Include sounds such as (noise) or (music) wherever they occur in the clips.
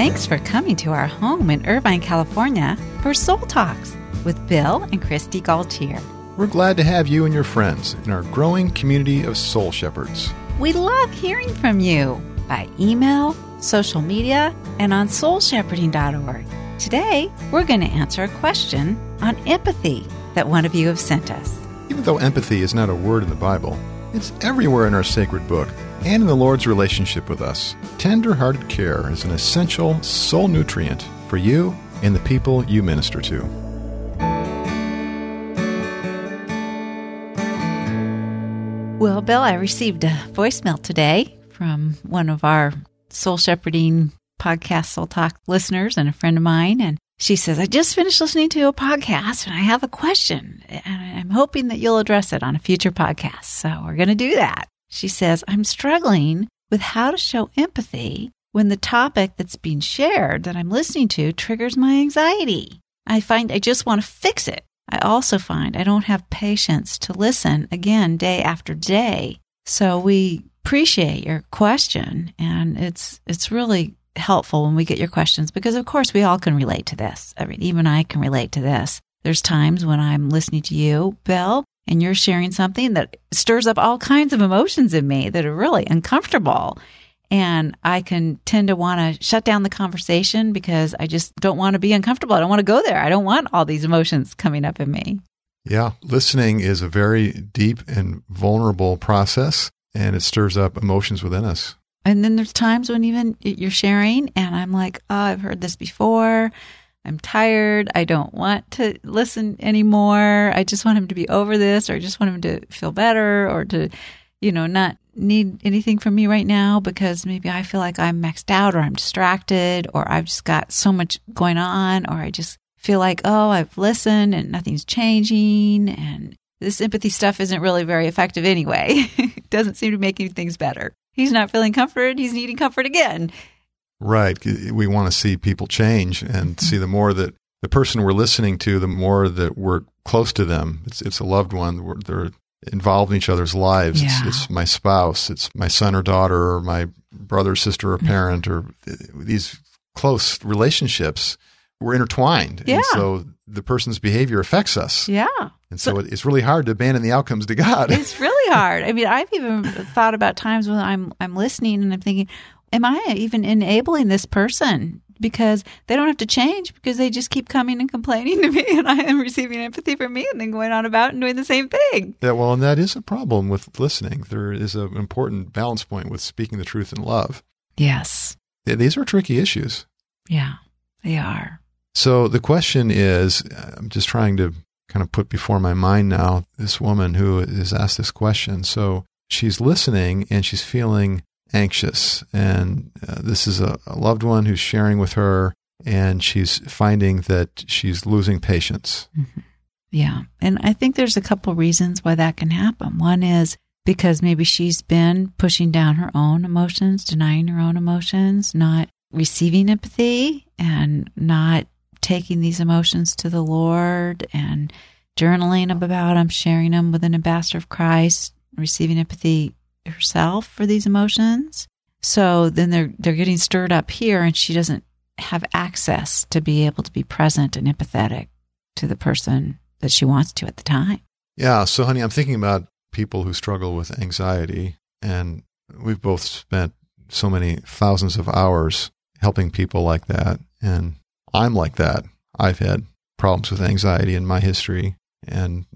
Thanks for coming to our home in Irvine, California for Soul Talks with Bill and Kristi Gaultiere. We're glad to have you and your friends in our growing community of soul shepherds. We love hearing from you by email, social media, and on soulshepherding.org. Today, we're going to answer a question on empathy that one of you have sent us. Even though empathy is not a word in the Bible, it's everywhere in our sacred book and in the Lord's relationship with us. Tender hearted care is an essential soul nutrient for you and the people you minister to. Well, Bill, I received a voicemail today from one of our soul shepherding podcast Soul Talk listeners and a friend of mine. And she says, I just finished listening to a podcast and I have a question and I'm hoping that you'll address it on a future podcast. So we're going to do that. She says, I'm struggling with how to show empathy when the topic that's being shared that I'm listening to triggers my anxiety. I find I just want to fix it. I also find I don't have patience to listen again day after day. So we appreciate your question and it's it's really helpful when we get your questions because of course we all can relate to this. I mean even I can relate to this. There's times when I'm listening to you, Bill, and you're sharing something that stirs up all kinds of emotions in me that are really uncomfortable. And I can tend to want to shut down the conversation because I just don't want to be uncomfortable. I don't want to go there. I don't want all these emotions coming up in me. Yeah, listening is a very deep and vulnerable process, and it stirs up emotions within us. And then there's times when even you're sharing, and I'm like, oh, I've heard this before. I'm tired. I don't want to listen anymore. I just want him to be over this, or I just want him to feel better, or to, you know, not need anything from me right now because maybe I feel like I'm maxed out, or I'm distracted, or I've just got so much going on, or I just feel like, oh, I've listened and nothing's changing, and this empathy stuff isn't really very effective anyway. (laughs) it doesn't seem to make things better. He's not feeling comfort. He's needing comfort again. Right. We want to see people change and see the more that the person we're listening to, the more that we're close to them. It's, it's a loved one. We're, they're involved in each other's lives. Yeah. It's, it's my spouse. It's my son or daughter or my brother, sister, or mm-hmm. parent or uh, these close relationships. We're intertwined. Yeah. And so the person's behavior affects us. Yeah. And so it's really hard to abandon the outcomes to God. It's really hard. I mean, I've even (laughs) thought about times when I'm I'm listening and I'm thinking, am I even enabling this person? Because they don't have to change because they just keep coming and complaining to me (laughs) and I am receiving empathy from me and then going on about and doing the same thing. Yeah, well, and that is a problem with listening. There is an important balance point with speaking the truth in love. Yes. Yeah, These are tricky issues. Yeah, they are. So the question is I'm just trying to kind of put before my mind now this woman who has asked this question. So she's listening and she's feeling anxious. And uh, this is a, a loved one who's sharing with her, and she's finding that she's losing patience. Mm-hmm. Yeah. And I think there's a couple reasons why that can happen. One is because maybe she's been pushing down her own emotions, denying her own emotions, not receiving empathy, and not taking these emotions to the Lord and journaling about them, sharing them with an ambassador of Christ, receiving empathy herself for these emotions. So then they're they're getting stirred up here and she doesn't have access to be able to be present and empathetic to the person that she wants to at the time. Yeah, so honey, I'm thinking about people who struggle with anxiety and we've both spent so many thousands of hours helping people like that and I'm like that. I've had problems with anxiety in my history and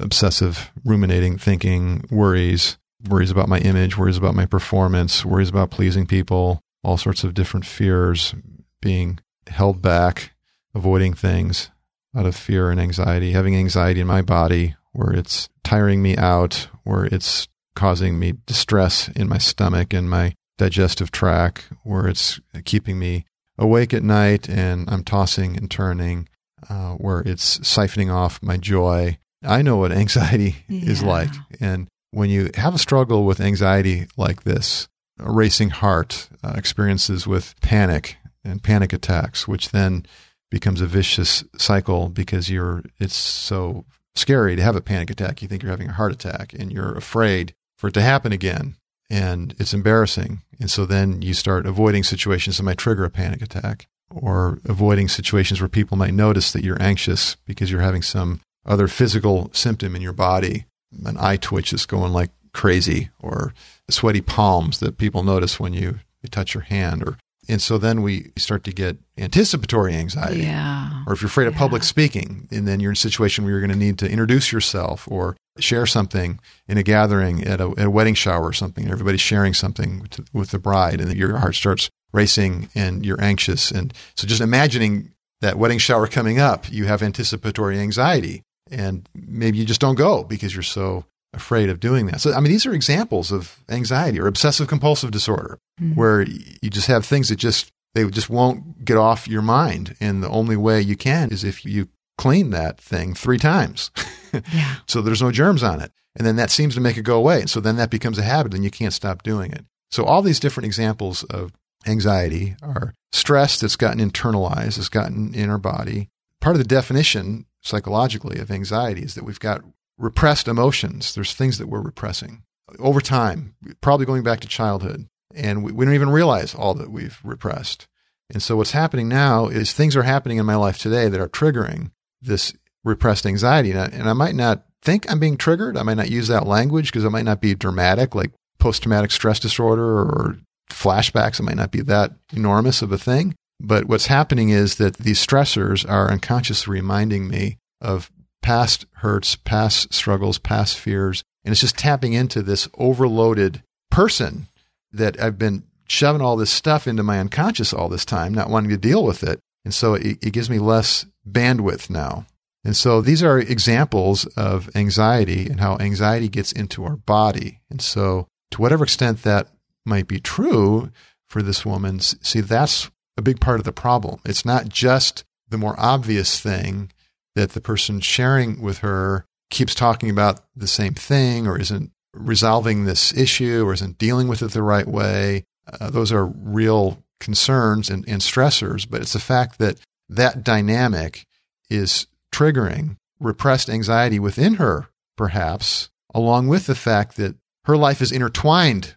obsessive ruminating thinking, worries, worries about my image, worries about my performance, worries about pleasing people, all sorts of different fears, being held back, avoiding things out of fear and anxiety, having anxiety in my body where it's tiring me out, where it's causing me distress in my stomach and my digestive tract, where it's keeping me awake at night and I'm tossing and turning, uh, where it's siphoning off my joy. I know what (laughs) anxiety yeah. is like. And when you have a struggle with anxiety like this, a racing heart, uh, experiences with panic and panic attacks, which then becomes a vicious cycle because you're it's so scary to have a panic attack. You think you're having a heart attack and you're afraid for it to happen again. and it's embarrassing. And so then you start avoiding situations that might trigger a panic attack or avoiding situations where people might notice that you're anxious because you're having some other physical symptom in your body, an eye twitch that's going like crazy or sweaty palms that people notice when you, you touch your hand or and so then we start to get anticipatory anxiety. Yeah. Or if you're afraid of Yeah. public speaking, and then you're in a situation where you're going to need to introduce yourself or share something in a gathering at a, at a wedding shower or something, and everybody's sharing something with, with the bride, and then your heart starts racing and you're anxious. And so just imagining that wedding shower coming up, you have anticipatory anxiety, and maybe you just don't go because you're so afraid of doing that. So, I mean, these are examples of anxiety or obsessive compulsive disorder Mhm. where you just have things that just they just won't get off your mind and the only way you can is if you clean that thing 3 times (laughs) Yeah. so there's no germs on it and then that seems to make it go away so then that becomes a habit and you can't stop doing it so all these different examples of anxiety are stress that's gotten internalized has gotten in our body part of the definition psychologically of anxiety is that we've got repressed emotions there's things that we're repressing over time probably going back to childhood and we, we don't even realize all that we've repressed. And so what's happening now is things are happening in my life today that are triggering this repressed anxiety. And I, and I might not think I'm being triggered. I might not use that language because it might not be dramatic, like post traumatic stress disorder or flashbacks. It might not be that enormous of a thing. But what's happening is that these stressors are unconsciously reminding me of past hurts, past struggles, past fears. And it's just tapping into this overloaded person that I've been shoving all this stuff into my unconscious all this time, not wanting to deal with it. And so it, it gives me less bandwidth now. And so these are examples of anxiety and how anxiety gets into our body. And so to whatever extent that might be true for this woman, see, that's a big part of the problem. It's not just the more obvious thing that the person sharing with her keeps talking about the same thing or isn't resolving this issue or isn't dealing with it the right way. Uh, those are real concerns and, and stressors, but it's the fact that that dynamic is triggering repressed anxiety within her, perhaps, along with the fact that her life is intertwined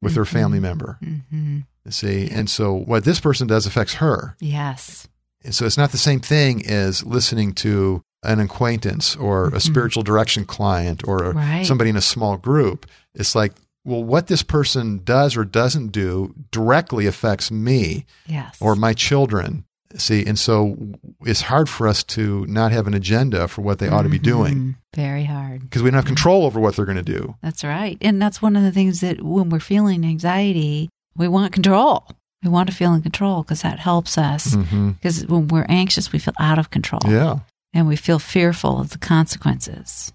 with her family member. hmm See, and so what this person does affects her. Yes. And so it's not the same thing as listening to an acquaintance or a Mhm. spiritual direction client or Right. somebody in a small group. It's like, well, what this person does or doesn't do directly affects me Yes. or my children. See, and so it's hard for us to not have an agenda for what they ought to be doing Mhm. Very hard. because we don't have control over what they're going to do. That's right. And that's one of the things that when we're feeling anxiety, we want control. We want to feel in control because that helps us. Mm-hmm. Because when we're anxious, we feel out of control. Yeah. And we feel fearful of the consequences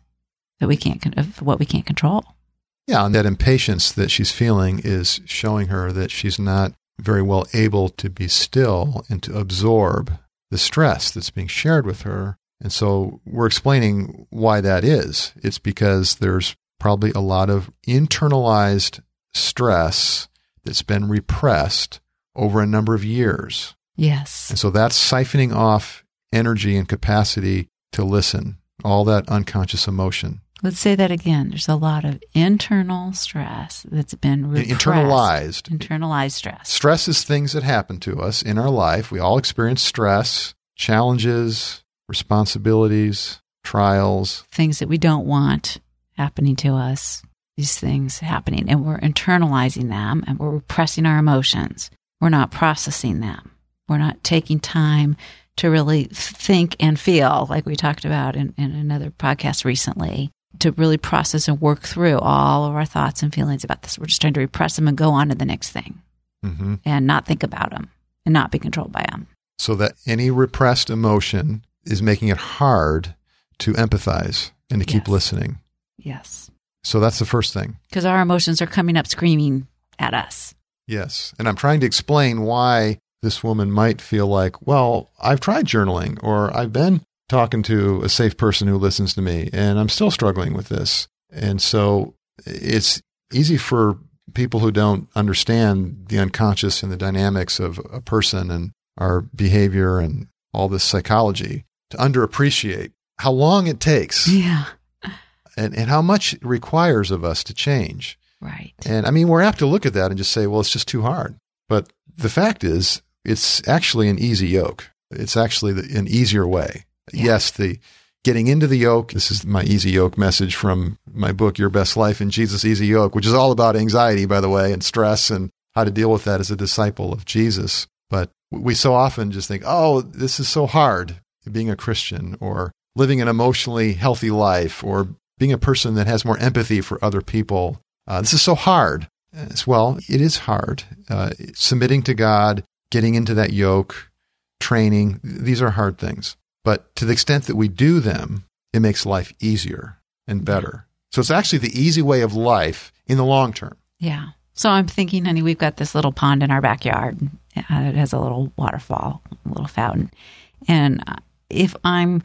that we can't, con- of what we can't control. Yeah, and that impatience that she's feeling is showing her that she's not very well able to be still and to absorb the stress that's being shared with her. And so we're explaining why that is. It's because there's probably a lot of internalized stress that's been repressed over a number of years. Yes. And so that's siphoning off energy and capacity to listen, all that unconscious emotion. Let's say that again. There's a lot of internal stress that's been repressed. Internalized. Internalized stress. Stress is things that happen to us in our life. We all experience stress, challenges, responsibilities, trials. Things that we don't want happening to us. These things happening and we're internalizing them and we're repressing our emotions. We're not processing them. We're not taking time to really think and feel like we talked about in, in another podcast recently to really process and work through all of our thoughts and feelings about this. We're just trying to repress them and go on to the next thing hmm and not think about them and not be controlled by them. So that any repressed emotion is making it hard to empathize and to keep Yes. listening. Yes. So that's the first thing. Because our emotions are coming up screaming at us. Yes. And I'm trying to explain why this woman might feel like, well, I've tried journaling or I've been talking to a safe person who listens to me and I'm still struggling with this. And so it's easy for people who don't understand the unconscious and the dynamics of a person and our behavior and all this psychology to underappreciate how long it takes Yeah. And, and how much it requires of us to change. Right. And I mean, we're apt to look at that and just say, well, it's just too hard. But the fact is, it's actually an easy yoke. It's actually the, an easier way. Yeah. Yes, the getting into the yoke. This is my easy yoke message from my book, Your Best Life in Jesus' Easy Yoke, which is all about anxiety, by the way, and stress and how to deal with that as a disciple of Jesus. But we so often just think, oh, this is so hard being a Christian or living an emotionally healthy life or being a person that has more empathy for other people. Uh, this is so hard. As well, it is hard. Uh, submitting to God, getting into that yoke, training, these are hard things. But to the extent that we do them, it makes life easier and better. So it's actually the easy way of life in the long term. Yeah. So I'm thinking, honey, we've got this little pond in our backyard. Uh, It has a little waterfall, a little fountain. And uh, if I'm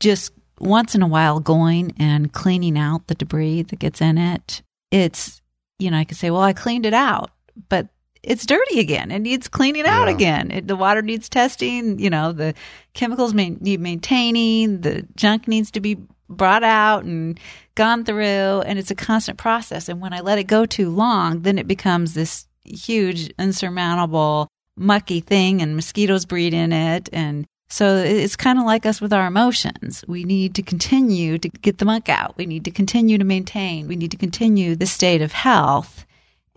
just once in a while going and cleaning out the debris that gets in it, it's, you know, I could say, well, I cleaned it out, but it's dirty again. It needs cleaning out Yeah. again. It, the water needs testing. You know, the chemicals may, need maintaining. The junk needs to be brought out and gone through. And it's a constant process. And when I let it go too long, then it becomes this huge, insurmountable, mucky thing, and mosquitoes breed in it. And so it's kind of like us with our emotions. We need to continue to get the muck out. We need to continue to maintain. We need to continue the state of health.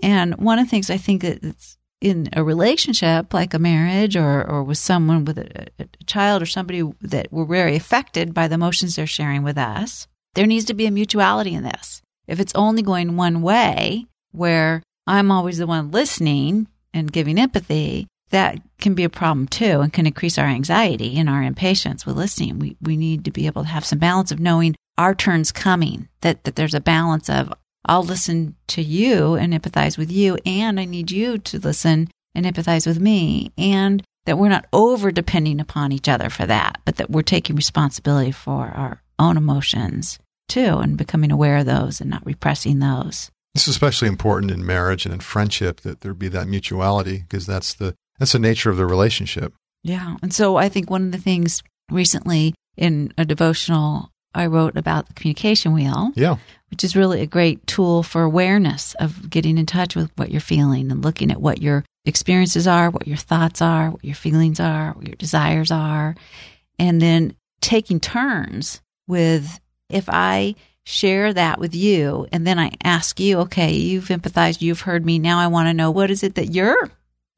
And one of the things I think that it's in a relationship like a marriage or, or with someone with a, a child or somebody that we're very affected by the emotions they're sharing with us, there needs to be a mutuality in this. If it's only going one way, where I'm always the one listening and giving empathy, that can be a problem too and can increase our anxiety and our impatience with listening. We, we need to be able to have some balance of knowing our turn's coming, that, that there's a balance of I'll listen to you and empathize with you, and I need you to listen and empathize with me, and that we're not over depending upon each other for that, but that we're taking responsibility for our own emotions too and becoming aware of those and not repressing those. It's especially important in marriage and in friendship that there be that mutuality because that's the that's the nature of the relationship. Yeah. And so I think one of the things recently in a devotional I wrote about the communication wheel, Yeah. which is really a great tool for awareness of getting in touch with what you're feeling and looking at what your experiences are, what your thoughts are, what your feelings are, what your desires are, and then taking turns with if I share that with you and then I ask you, okay, you've empathized, you've heard me. Now I want to know what is it that you're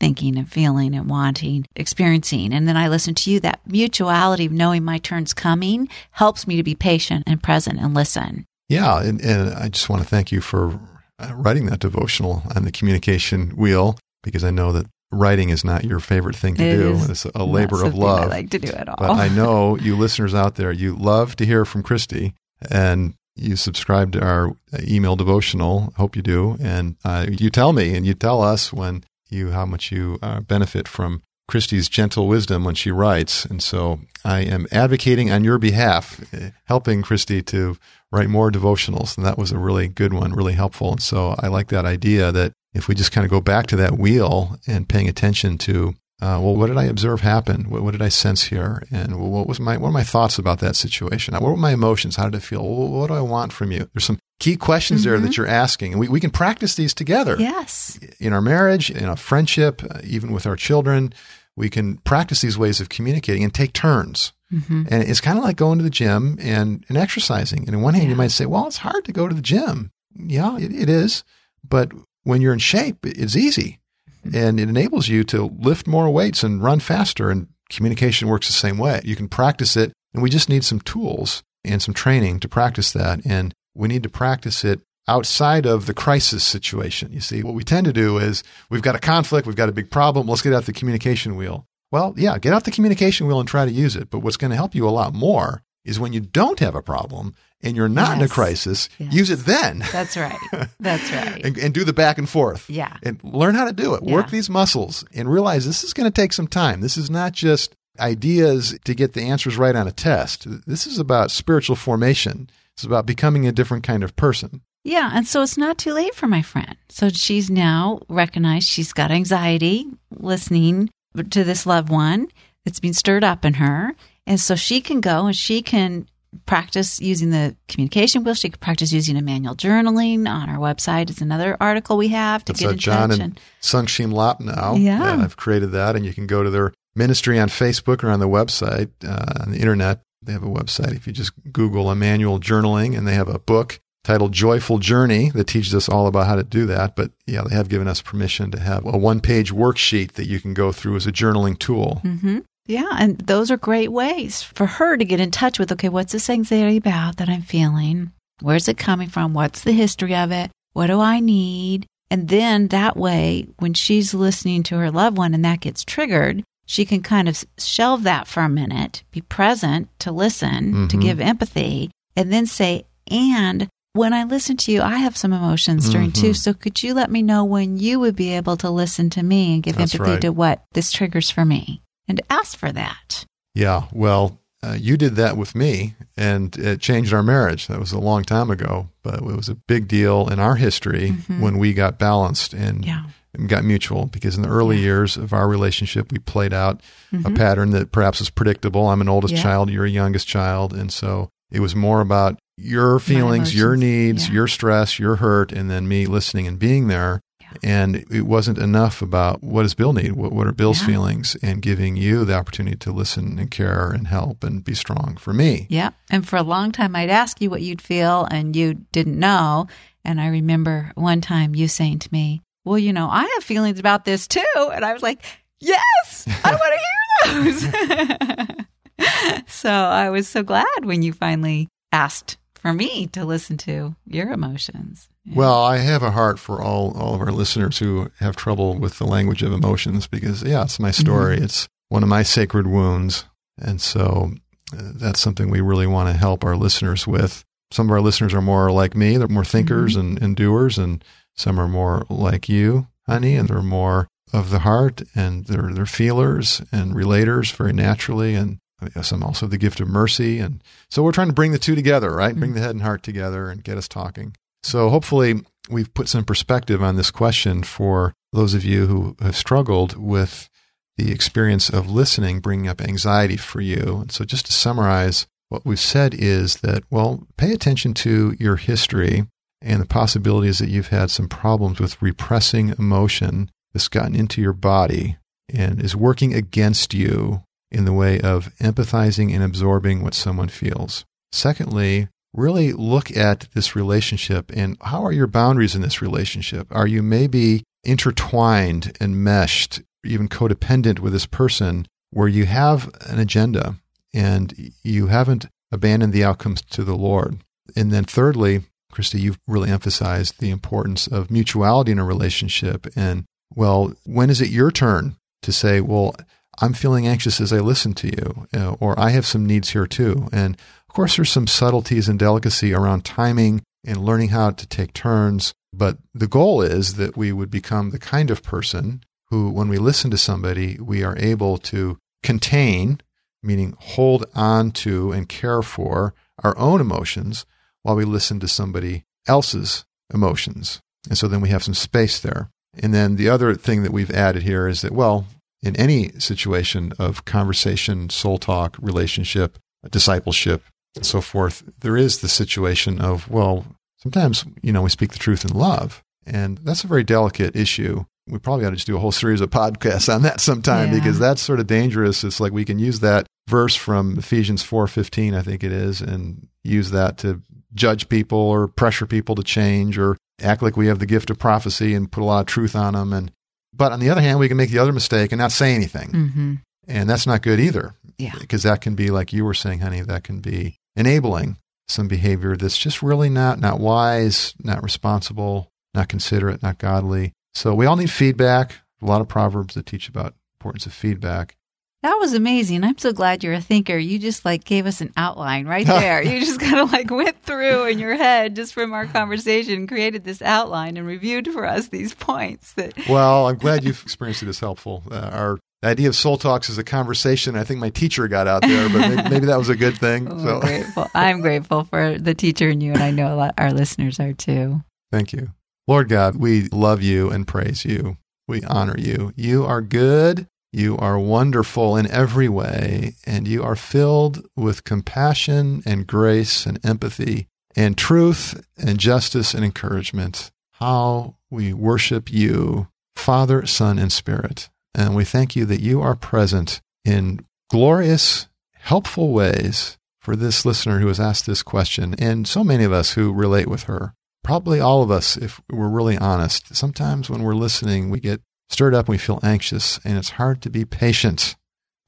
thinking and feeling and wanting, experiencing. And then I listen to you. That mutuality of knowing my turn's coming helps me to be patient and present and listen. Yeah, and, and I just want to thank you for uh, writing that devotional on the communication wheel because I know that writing is not your favorite thing to It do. It's a labor of love. I like to do at all. But I know (laughs) you listeners out there, you love to hear from Kristi and you subscribe to our email devotional. Hope you do. And uh, you tell me and you tell us when you, how much you uh, benefit from Kristi's gentle wisdom when she writes. And so I am advocating on your behalf, eh, helping Christy to write more devotionals. And that was a really good one, really helpful. And so I like that idea that if we just kind of go back to that wheel and paying attention to uh, well, what did I observe happen? What, what did I sense here? And what was my what are my thoughts about that situation? What were my emotions? How did it feel? What, what do I want from you? There's some key questions there that you're asking, and we, we can practice these together yes. in our marriage, in a friendship, uh, even with our children. We can practice these ways of communicating and take turns. hmm And it's kind of like going to the gym and, and exercising. And on one hand, you might say, well, it's hard to go to the gym. Yeah, it, it is. But when you're in shape, it's easy and it enables you to lift more weights and run faster. And communication works the same way. You can practice it. And we just need some tools and some training to practice that. And we need to practice it outside of the crisis situation. You see, what we tend to do is we've got a conflict, we've got a big problem, let's get out the communication wheel. Well, yeah, get out the communication wheel and try to use it. But what's going to help you a lot more is when you don't have a problem and you're not in a crisis, Yes. use it then That's right. (laughs) That's right. and, and do the back and forth. Yeah. And learn how to do it. Work these muscles and realize this is going to take some time. This is not just ideas to get the answers right on a test. This is about spiritual formation. It's about becoming a different kind of person. Yeah, and so it's not too late for my friend. So she's now recognized she's got anxiety listening to this loved one that's been stirred up in her. And so she can go and she can practice using the communication wheel. She could practice using Immanuel journaling on our website. It's another article we have to That's get in John touch. and Sungshim Loppnow. Yeah. I've created that, and you can go to their ministry on Facebook or on the website uh, on the internet. They have a website. If you just Google Immanuel Journaling, and they have a book titled Joyful Journey that teaches us all about how to do that. But yeah, they have given us permission to have a one page worksheet that you can go through as a journaling tool. hmm Yeah, and those are great ways for her to get in touch with. Okay, what's this anxiety about that I'm feeling? Where's it coming from? What's the history of it? What do I need? And then that way, when she's listening to her loved one and that gets triggered, she can kind of shelve that for a minute, be present to listen, to Mhm. give empathy, and then say, and when I listen to you, I have some emotions during too. Mhm. So could you let me know when you would be able to listen to me and give That's empathy right. to what this triggers for me? And ask for that. Yeah, well, uh, you did that with me, and it changed our marriage. That was a long time ago, but it was a big deal in our history Mhm. when we got balanced and Yeah. and got mutual. Because in the early years of our relationship, we played out a Mhm. pattern that perhaps is predictable. I'm an oldest Yeah. child, you're a youngest child, and so it was more about your feelings, your needs, Yeah. your stress, your hurt, and then me listening and being there. And it wasn't enough about what does Bill need? What, what are Bill's Yeah. feelings? And giving you the opportunity to listen and care and help and be strong for me. Yeah. And for a long time, I'd ask you what you'd feel and you didn't know. And I remember one time you saying to me, Well, you know, I have feelings about this too. And I was like, Yes, I (laughs) want to hear those. (laughs) so I was so glad when you finally asked for me to listen to your emotions. Well, I have a heart for all, all of our listeners who have trouble with the language of emotions because, yeah, it's my mm-hmm. story. It's one of my sacred wounds. And so uh, that's something we really want to help our listeners with. Some of our listeners are more like me, they're more thinkers mm-hmm. and, and doers, and some are more like you, honey, and they're more of the heart and they're, they're feelers and relators very naturally. And uh, some also the gift of mercy. And so we're trying to bring the two together, right? Bring mm-hmm. the head and heart together and get us talking. So hopefully we've put some perspective on this question for those of you who have struggled with the experience of listening, bringing up anxiety for you. And so just to summarize, what we've said is that, well, pay attention to your history and the possibilities that you've had some problems with repressing emotion that's gotten into your body and is working against you in the way of empathizing and absorbing what someone feels. Secondly, really look at this relationship and how are your boundaries in this relationship? Are you maybe intertwined and meshed, even codependent with this person where you have an agenda and you haven't abandoned the outcomes to the Lord? And then thirdly, Kristi, you've really emphasized the importance of mutuality in a relationship. And well, when is it your turn to say, well, I'm feeling anxious as I listen to you, uh, or I have some needs here too. And of course, there's some subtleties and delicacy around timing and learning how to take turns. But the goal is that we would become the kind of person who, when we listen to somebody, we are able to contain, meaning hold on to and care for our own emotions while we listen to somebody else's emotions. And so then we have some space there. And then the other thing that we've added here is that, well, in any situation of conversation, soul talk, relationship, discipleship, and so forth, there is the situation of, well, sometimes, you know, we speak the truth in love. And that's a very delicate issue. We probably ought to just do a whole series of podcasts on that sometime Yeah. because that's sort of dangerous. It's like we can use that verse from Ephesians 4:15, I think it is, and use that to judge people or pressure people to change or act like we have the gift of prophecy and put a lot of truth on them and but on the other hand, we can make the other mistake and not say anything. Mm-hmm. And that's not good either. Yeah. Because that can be, like you were saying, honey, that can be enabling some behavior that's just really not, not wise, not responsible, not considerate, not godly. So we all need feedback. A lot of proverbs that teach about importance of feedback. That was amazing. I'm so glad you're a thinker. You just like gave us an outline right (laughs) there. you just kind of like went through in your head just from our conversation, created this outline and reviewed for us these points that Well, I'm glad you've experienced it as helpful. Uh, our idea of soul talks is a conversation. I think my teacher got out there, but maybe, maybe that was a good thing. (laughs) So grateful. I'm grateful for the teacher and you, and I know a lot our listeners are too. Thank you. Lord God, we love you and praise you. We honor you. You are good You are wonderful in every way, and you are filled with compassion and grace and empathy and truth and justice and encouragement. How we worship you, Father, Son, and Spirit. And we thank you that you are present in glorious, helpful ways for this listener who has asked this question, and so many of us who relate with her. Probably all of us, if we're really honest. Sometimes when we're listening, we get stirred up and we feel anxious, and it's hard to be patient.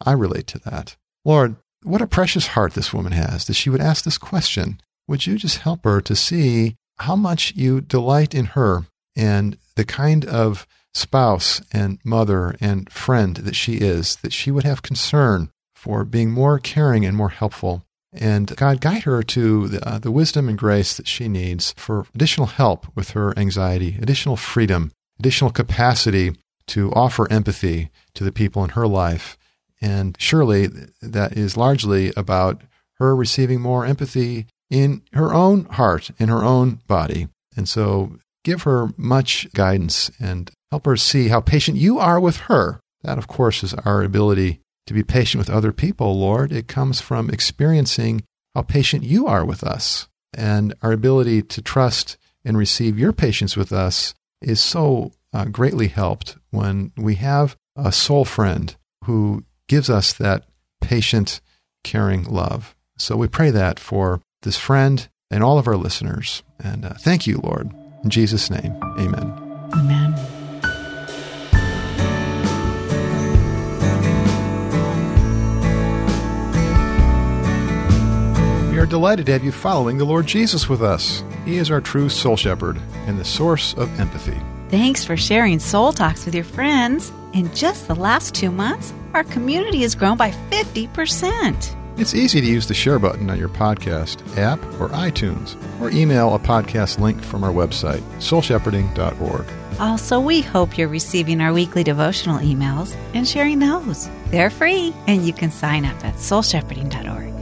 I relate to that. Lord, what a precious heart this woman has that she would ask this question. Would you just help her to see how much you delight in her and the kind of spouse and mother and friend that she is, that she would have concern for being more caring and more helpful. And God, guide her to the, uh, the wisdom and grace that she needs for additional help with her anxiety, additional freedom, additional capacity to offer empathy to the people in her life. And surely that is largely about her receiving more empathy in her own heart, in her own body. And so give her much guidance and help her see how patient you are with her. That, of course, is our ability to be patient with other people, Lord. It comes from experiencing how patient you are with us. And our ability to trust and receive your patience with us is so uh, greatly helped when we have a soul friend who gives us that patient, caring love. So we pray that for this friend and all of our listeners. And uh, thank you, Lord. In Jesus' name, amen. Amen. We are delighted to have you following the Lord Jesus with us. He is our true soul shepherd and the source of empathy. Thanks for sharing Soul Talks with your friends. In just the last two months, our community has grown by 50%. It's easy to use the share button on your podcast app or iTunes, or email a podcast link from our website, soulshepherding.org. Also, we hope you're receiving our weekly devotional emails and sharing those. They're free, and you can sign up at soulshepherding.org.